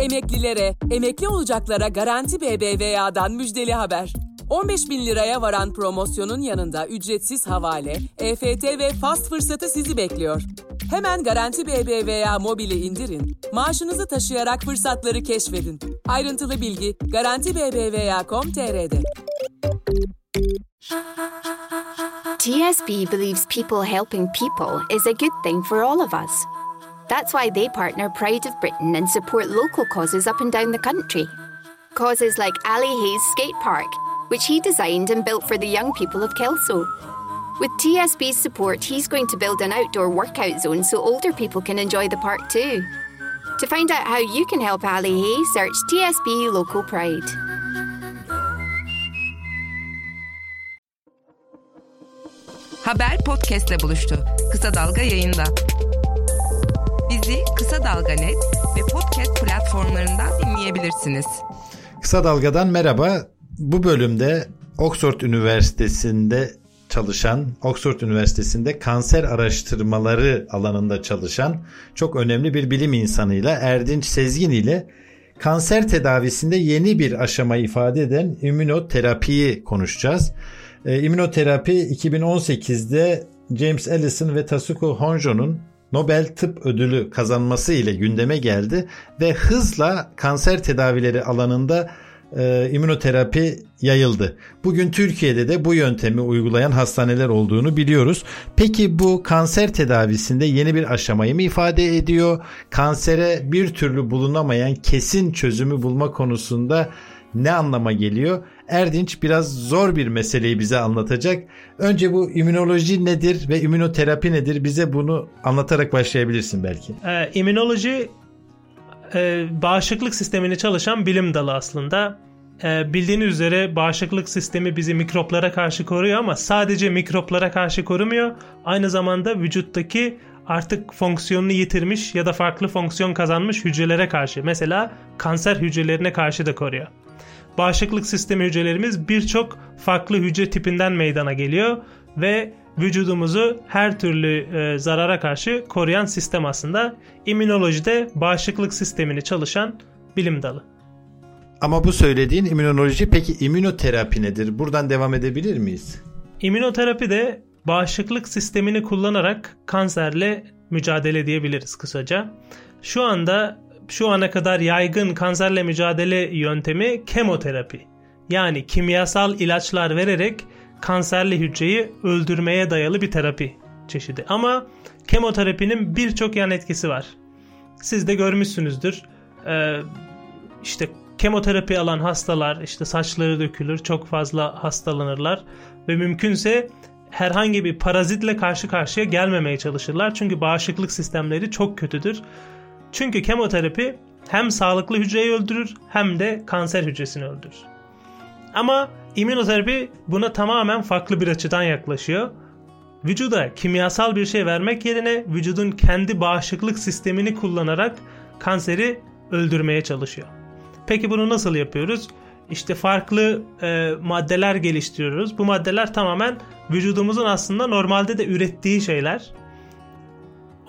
Emeklilere, emekli olacaklara Garanti BBVA'dan müjdeli haber. 15 bin liraya varan promosyonun yanında ücretsiz havale, EFT ve fast fırsatı sizi bekliyor. Hemen Garanti BBVA mobili indirin, maaşınızı taşıyarak fırsatları keşfedin. Ayrıntılı bilgi garantibbva.com.tr'de. TSB believes people helping people is a good thing for all of us. That's why they partner Pride of Britain and support local causes up and down the country. Causes like Ali Hayes Skate Park, which he designed and built for the young people of Kelso. With TSB's support, he's going to build an outdoor workout zone so older people can enjoy the park too. To find out how you can help Ali Hayes, search TSB Local Pride. Haber podcastle buluştu. Kısa Dalga yayında. Bizi Kısa Dalga Net ve podcast platformlarından dinleyebilirsiniz. Kısa Dalga'dan merhaba. Bu bölümde Oxford Üniversitesi'nde çalışan, Oxford Üniversitesi'nde kanser araştırmaları alanında çalışan çok önemli bir bilim insanıyla Erdinç Sezgin ile kanser tedavisinde yeni bir aşama ifade eden immünoterapiyi konuşacağız. E, immünoterapi 2018'de James Ellison ve Tasuku Honjo'nun Nobel Tıp Ödülü kazanması ile gündeme geldi ve hızla kanser tedavileri alanında e, immünoterapi yayıldı. Bugün Türkiye'de de bu yöntemi uygulayan hastaneler olduğunu biliyoruz. Peki bu kanser tedavisinde yeni bir aşamayı mı ifade ediyor? Kansere bir türlü bulunamayan kesin çözümü bulma konusunda ne anlama geliyor? Erdinç biraz zor bir meseleyi bize anlatacak. Önce bu immünoloji nedir ve immünoterapi nedir? Bize bunu anlatarak başlayabilirsin belki. Ee, immünoloji e, bağışıklık sistemini çalışan bilim dalı aslında. E, bildiğiniz üzere bağışıklık sistemi bizi mikroplara karşı koruyor ama sadece mikroplara karşı korumuyor. Aynı zamanda vücuttaki artık fonksiyonunu yitirmiş ya da farklı fonksiyon kazanmış hücrelere karşı mesela kanser hücrelerine karşı da koruyor. Bağışıklık sistemi hücrelerimiz birçok farklı hücre tipinden meydana geliyor ve vücudumuzu her türlü e, zarara karşı koruyan sistem aslında. İmmünolojide bağışıklık sistemini çalışan bilim dalı. Ama bu söylediğin immünoloji peki immünoterapi nedir? Buradan devam edebilir miyiz? İmmünoterapi de bağışıklık sistemini kullanarak kanserle mücadele edebiliriz kısaca. Şu anda şu ana kadar yaygın kanserle mücadele yöntemi kemoterapi. Yani kimyasal ilaçlar vererek kanserli hücreyi öldürmeye dayalı bir terapi çeşidi. Ama kemoterapinin birçok yan etkisi var. Siz de görmüşsünüzdür. Ee, işte kemoterapi alan hastalar işte saçları dökülür, çok fazla hastalanırlar ve mümkünse herhangi bir parazitle karşı karşıya gelmemeye çalışırlar. Çünkü bağışıklık sistemleri çok kötüdür. Çünkü kemoterapi hem sağlıklı hücreyi öldürür hem de kanser hücresini öldürür. Ama immünoterapi buna tamamen farklı bir açıdan yaklaşıyor. Vücuda kimyasal bir şey vermek yerine vücudun kendi bağışıklık sistemini kullanarak kanseri öldürmeye çalışıyor. Peki bunu nasıl yapıyoruz? İşte farklı e, maddeler geliştiriyoruz. Bu maddeler tamamen vücudumuzun aslında normalde de ürettiği şeyler.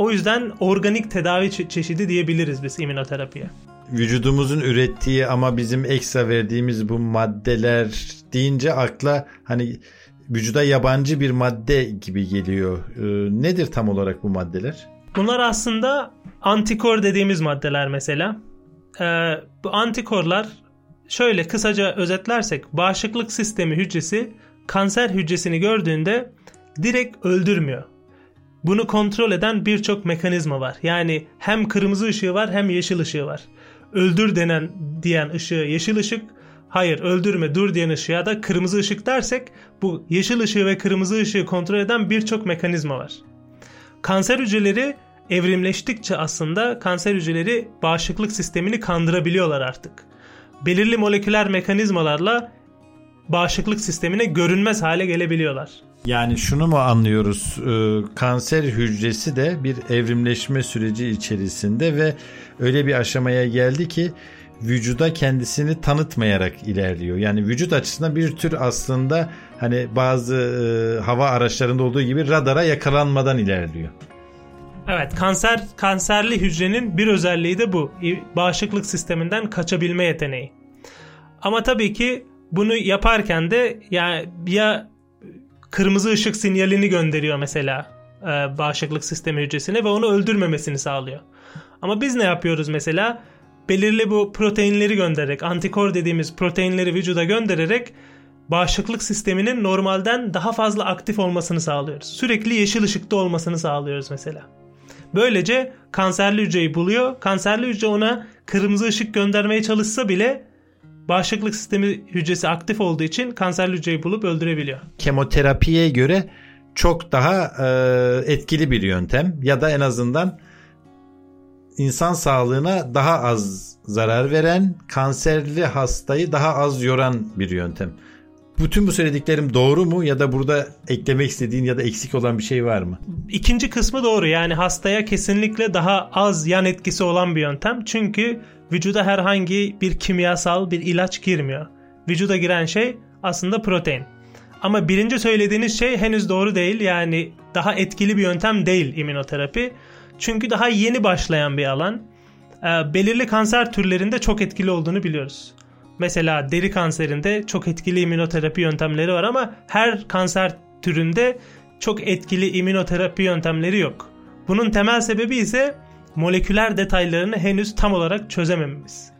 O yüzden organik tedavi çe- çeşidi diyebiliriz biz immünoterapiye. Vücudumuzun ürettiği ama bizim ekstra verdiğimiz bu maddeler deyince akla hani vücuda yabancı bir madde gibi geliyor. Ee, nedir tam olarak bu maddeler? Bunlar aslında antikor dediğimiz maddeler mesela. Ee, bu antikorlar şöyle kısaca özetlersek bağışıklık sistemi hücresi kanser hücresini gördüğünde direkt öldürmüyor. Bunu kontrol eden birçok mekanizma var. Yani hem kırmızı ışığı var hem yeşil ışığı var. Öldür denen diyen ışığı yeşil ışık, hayır öldürme dur diyen ışığa da kırmızı ışık dersek bu yeşil ışığı ve kırmızı ışığı kontrol eden birçok mekanizma var. Kanser hücreleri evrimleştikçe aslında kanser hücreleri bağışıklık sistemini kandırabiliyorlar artık. Belirli moleküler mekanizmalarla bağışıklık sistemine görünmez hale gelebiliyorlar. Yani şunu mu anlıyoruz? Ee, kanser hücresi de bir evrimleşme süreci içerisinde ve öyle bir aşamaya geldi ki vücuda kendisini tanıtmayarak ilerliyor. Yani vücut açısından bir tür aslında hani bazı e, hava araçlarında olduğu gibi radara yakalanmadan ilerliyor. Evet kanser kanserli hücrenin bir özelliği de bu. Bağışıklık sisteminden kaçabilme yeteneği. Ama tabii ki bunu yaparken de ya ya kırmızı ışık sinyalini gönderiyor mesela e, bağışıklık sistemi hücresine ve onu öldürmemesini sağlıyor. Ama biz ne yapıyoruz mesela? Belirli bu proteinleri göndererek, antikor dediğimiz proteinleri vücuda göndererek bağışıklık sisteminin normalden daha fazla aktif olmasını sağlıyoruz. Sürekli yeşil ışıkta olmasını sağlıyoruz mesela. Böylece kanserli hücreyi buluyor. Kanserli hücre ona kırmızı ışık göndermeye çalışsa bile bağışıklık sistemi hücresi aktif olduğu için kanserli hücreyi bulup öldürebiliyor. Kemoterapiye göre çok daha e, etkili bir yöntem ya da en azından insan sağlığına daha az zarar veren, kanserli hastayı daha az yoran bir yöntem. Bütün bu söylediklerim doğru mu ya da burada eklemek istediğin ya da eksik olan bir şey var mı? İkinci kısmı doğru. Yani hastaya kesinlikle daha az yan etkisi olan bir yöntem. Çünkü vücuda herhangi bir kimyasal bir ilaç girmiyor. Vücuda giren şey aslında protein. Ama birinci söylediğiniz şey henüz doğru değil. Yani daha etkili bir yöntem değil immünoterapi. Çünkü daha yeni başlayan bir alan. E, belirli kanser türlerinde çok etkili olduğunu biliyoruz. Mesela deri kanserinde çok etkili immünoterapi yöntemleri var ama her kanser türünde çok etkili immünoterapi yöntemleri yok. Bunun temel sebebi ise moleküler detaylarını henüz tam olarak çözemememiz.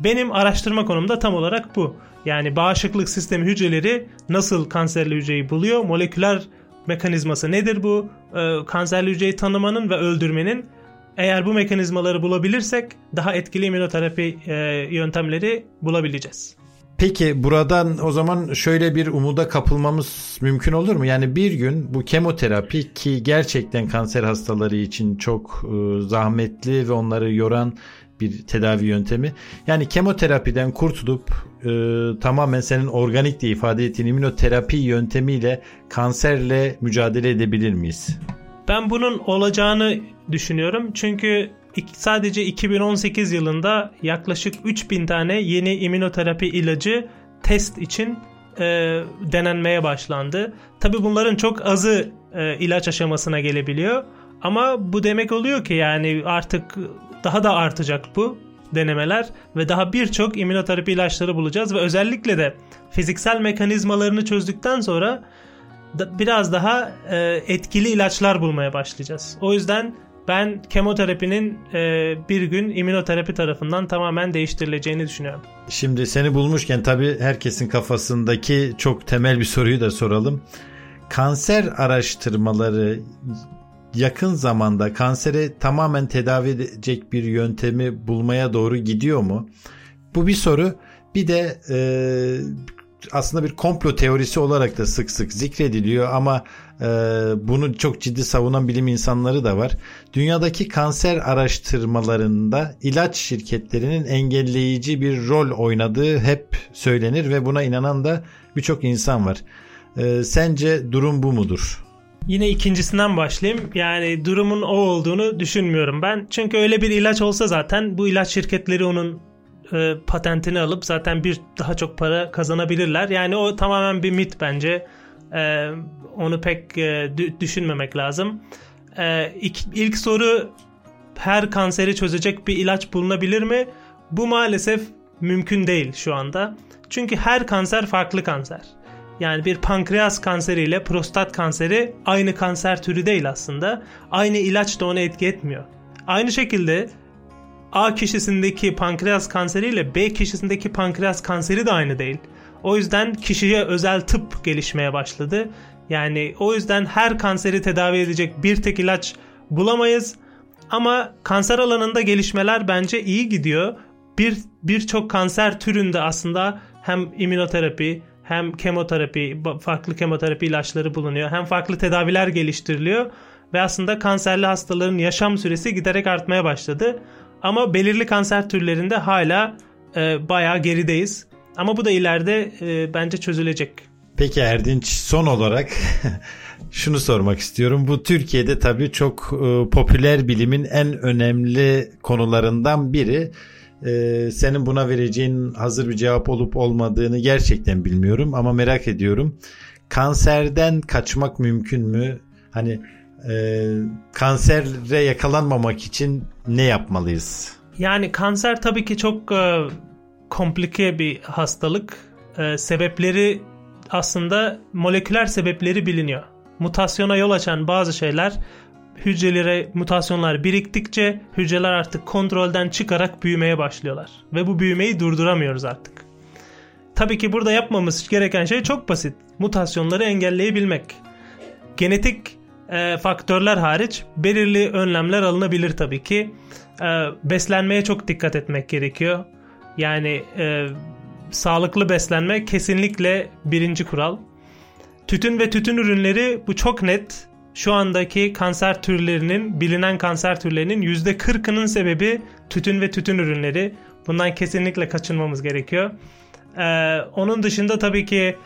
Benim araştırma konumda tam olarak bu. Yani bağışıklık sistemi hücreleri nasıl kanserli hücreyi buluyor? Moleküler mekanizması nedir bu? Ee, kanserli hücreyi tanımanın ve öldürmenin eğer bu mekanizmaları bulabilirsek daha etkili immünoterapi e, yöntemleri bulabileceğiz. Peki buradan o zaman şöyle bir umuda kapılmamız mümkün olur mu? Yani bir gün bu kemoterapi ki gerçekten kanser hastaları için çok e, zahmetli ve onları yoran bir tedavi yöntemi. Yani kemoterapiden kurtulup e, tamamen senin organik diye ifade ettiğin immünoterapi yöntemiyle kanserle mücadele edebilir miyiz? Ben bunun olacağını düşünüyorum. Çünkü sadece 2018 yılında yaklaşık 3000 tane yeni immünoterapi ilacı test için e, denenmeye başlandı. Tabi bunların çok azı e, ilaç aşamasına gelebiliyor. Ama bu demek oluyor ki yani artık daha da artacak bu denemeler ve daha birçok immünoterapi ilaçları bulacağız ve özellikle de fiziksel mekanizmalarını çözdükten sonra da biraz daha e, etkili ilaçlar bulmaya başlayacağız. O yüzden ben kemoterapinin e, bir gün immünoterapi tarafından tamamen değiştirileceğini düşünüyorum. Şimdi seni bulmuşken tabii herkesin kafasındaki çok temel bir soruyu da soralım. Kanser araştırmaları yakın zamanda kansere tamamen tedavi edecek bir yöntemi bulmaya doğru gidiyor mu? Bu bir soru. Bir de e, aslında bir komplo teorisi olarak da sık sık zikrediliyor ama e, bunu çok ciddi savunan bilim insanları da var. Dünyadaki kanser araştırmalarında ilaç şirketlerinin engelleyici bir rol oynadığı hep söylenir ve buna inanan da birçok insan var. E, sence durum bu mudur? Yine ikincisinden başlayayım. Yani durumun o olduğunu düşünmüyorum ben. Çünkü öyle bir ilaç olsa zaten bu ilaç şirketleri onun e, patentini alıp zaten bir daha çok para kazanabilirler. Yani o tamamen bir mit bence. E, onu pek e, düşünmemek lazım. E, ilk, ilk soru her kanseri çözecek bir ilaç bulunabilir mi? Bu maalesef mümkün değil şu anda. Çünkü her kanser farklı kanser. Yani bir pankreas kanseriyle prostat kanseri aynı kanser türü değil aslında. Aynı ilaç da ona etki etmiyor. Aynı şekilde A kişisindeki pankreas kanseriyle B kişisindeki pankreas kanseri de aynı değil. O yüzden kişiye özel tıp gelişmeye başladı. Yani o yüzden her kanseri tedavi edecek bir tek ilaç bulamayız. Ama kanser alanında gelişmeler bence iyi gidiyor. Bir birçok kanser türünde aslında hem immünoterapi hem kemoterapi, farklı kemoterapi ilaçları bulunuyor. Hem farklı tedaviler geliştiriliyor ve aslında kanserli hastaların yaşam süresi giderek artmaya başladı. Ama belirli kanser türlerinde hala e, bayağı gerideyiz. Ama bu da ileride e, bence çözülecek. Peki Erdinç son olarak şunu sormak istiyorum. Bu Türkiye'de tabii çok e, popüler bilimin en önemli konularından biri. Ee, senin buna vereceğin hazır bir cevap olup olmadığını gerçekten bilmiyorum ama merak ediyorum. Kanserden kaçmak mümkün mü? Hani e, kansere yakalanmamak için ne yapmalıyız? Yani kanser tabii ki çok e, komplike bir hastalık. E, sebepleri aslında moleküler sebepleri biliniyor. Mutasyona yol açan bazı şeyler hücrelere mutasyonlar biriktikçe hücreler artık kontrolden çıkarak büyümeye başlıyorlar. Ve bu büyümeyi durduramıyoruz artık. Tabii ki burada yapmamız gereken şey çok basit. Mutasyonları engelleyebilmek. Genetik e, faktörler hariç belirli önlemler alınabilir tabii ki. E, beslenmeye çok dikkat etmek gerekiyor. Yani e, sağlıklı beslenme kesinlikle birinci kural. Tütün ve tütün ürünleri bu çok net. Şu andaki kanser türlerinin, bilinen kanser türlerinin %40'ının sebebi tütün ve tütün ürünleri. Bundan kesinlikle kaçınmamız gerekiyor. Ee, onun dışında tabii ki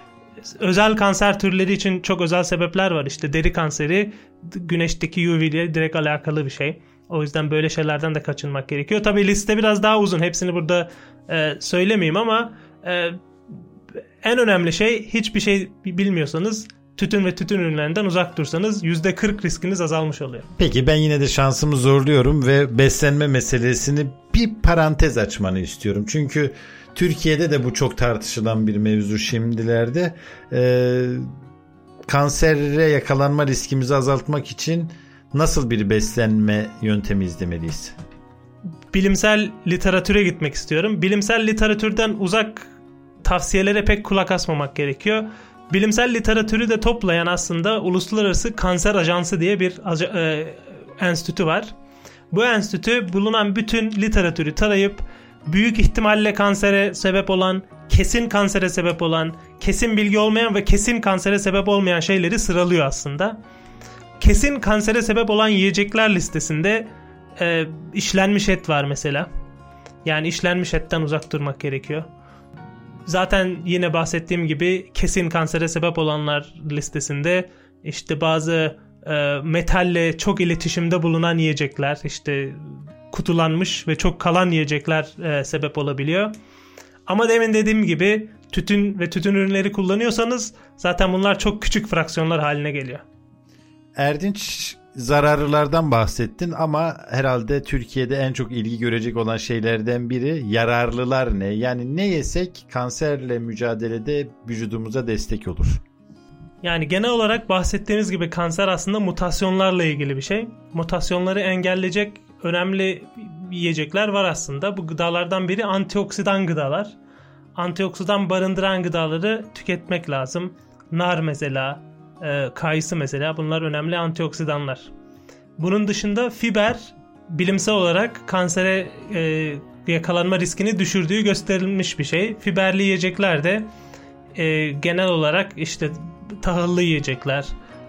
özel kanser türleri için çok özel sebepler var. İşte deri kanseri güneşteki UV ile direkt alakalı bir şey. O yüzden böyle şeylerden de kaçınmak gerekiyor. Tabii liste biraz daha uzun. Hepsini burada e, söylemeyeyim ama e, en önemli şey hiçbir şey bilmiyorsanız tütün ve tütün ürünlerinden uzak dursanız %40 riskiniz azalmış oluyor. Peki ben yine de şansımı zorluyorum ve beslenme meselesini bir parantez açmanı istiyorum. Çünkü Türkiye'de de bu çok tartışılan bir mevzu şimdilerde. Ee, kansere yakalanma riskimizi azaltmak için nasıl bir beslenme yöntemi izlemeliyiz? Bilimsel literatüre gitmek istiyorum. Bilimsel literatürden uzak tavsiyelere pek kulak asmamak gerekiyor. Bilimsel literatürü de toplayan aslında Uluslararası Kanser Ajansı diye bir e, enstitü var. Bu enstitü bulunan bütün literatürü tarayıp büyük ihtimalle kansere sebep olan, kesin kansere sebep olan, kesin bilgi olmayan ve kesin kansere sebep olmayan şeyleri sıralıyor aslında. Kesin kansere sebep olan yiyecekler listesinde e, işlenmiş et var mesela. Yani işlenmiş etten uzak durmak gerekiyor. Zaten yine bahsettiğim gibi kesin kansere sebep olanlar listesinde işte bazı e, metalle çok iletişimde bulunan yiyecekler, işte kutulanmış ve çok kalan yiyecekler e, sebep olabiliyor. Ama demin dediğim gibi tütün ve tütün ürünleri kullanıyorsanız zaten bunlar çok küçük fraksiyonlar haline geliyor. Erdinç zararlılardan bahsettin ama herhalde Türkiye'de en çok ilgi görecek olan şeylerden biri yararlılar ne? Yani ne yesek kanserle mücadelede vücudumuza destek olur. Yani genel olarak bahsettiğimiz gibi kanser aslında mutasyonlarla ilgili bir şey. Mutasyonları engelleyecek önemli yiyecekler var aslında. Bu gıdalardan biri antioksidan gıdalar. Antioksidan barındıran gıdaları tüketmek lazım. Nar mesela, e, kayısı mesela bunlar önemli antioksidanlar. Bunun dışında fiber bilimsel olarak kansere e, yakalanma riskini düşürdüğü gösterilmiş bir şey. Fiberli yiyecekler de e, genel olarak işte tahıllı yiyecekler,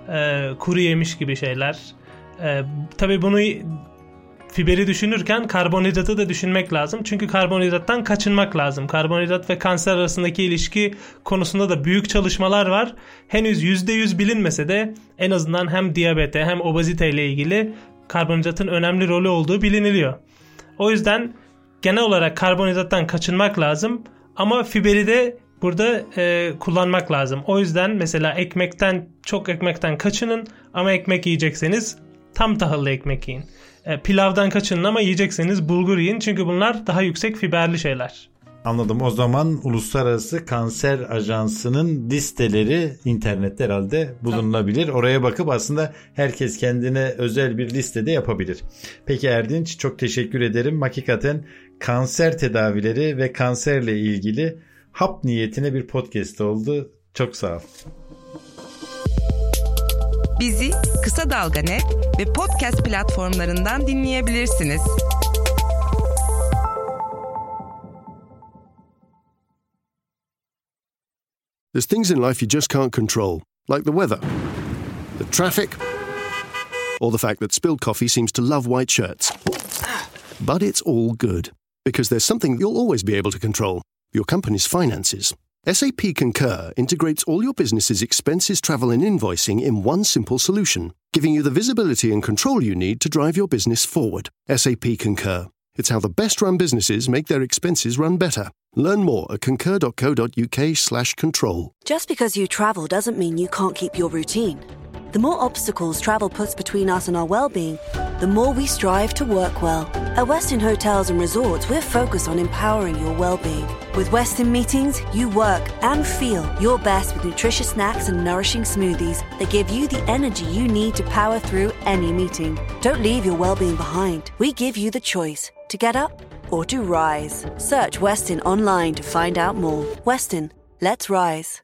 e, kuru yemiş gibi şeyler. E, tabii bunu fiberi düşünürken karbonhidratı da düşünmek lazım. Çünkü karbonhidrattan kaçınmak lazım. Karbonhidrat ve kanser arasındaki ilişki konusunda da büyük çalışmalar var. Henüz %100 bilinmese de en azından hem diyabete hem obezite ile ilgili karbonhidratın önemli rolü olduğu biliniliyor. O yüzden genel olarak karbonhidrattan kaçınmak lazım ama fiberi de burada e, kullanmak lazım. O yüzden mesela ekmekten çok ekmekten kaçının ama ekmek yiyecekseniz tam tahıllı ekmek yiyin. E, pilavdan kaçının ama yiyecekseniz bulgur yiyin çünkü bunlar daha yüksek fiberli şeyler. Anladım. O zaman Uluslararası Kanser Ajansı'nın listeleri internette herhalde bulunabilir. Oraya bakıp aslında herkes kendine özel bir listede yapabilir. Peki Erdinç çok teşekkür ederim. Hakikaten kanser tedavileri ve kanserle ilgili hap niyetine bir podcast oldu. Çok sağ ol. Bizi Kısa Dalga Net ve podcast platformlarından dinleyebilirsiniz. There's things in life you just can't control, like the weather, the traffic, or the fact that spilled coffee seems to love white shirts. But it's all good, because there's something you'll always be able to control your company's finances. SAP Concur integrates all your business's expenses, travel, and invoicing in one simple solution, giving you the visibility and control you need to drive your business forward. SAP Concur. It's how the best run businesses make their expenses run better. Learn more at concur.co.uk/slash control. Just because you travel doesn't mean you can't keep your routine. The more obstacles travel puts between us and our well-being, the more we strive to work well. At Westin Hotels and Resorts, we're focused on empowering your well-being. With Westin meetings, you work and feel your best with nutritious snacks and nourishing smoothies that give you the energy you need to power through any meeting. Don't leave your well-being behind. We give you the choice to get up or to rise. Search Westin online to find out more. Westin, let's rise.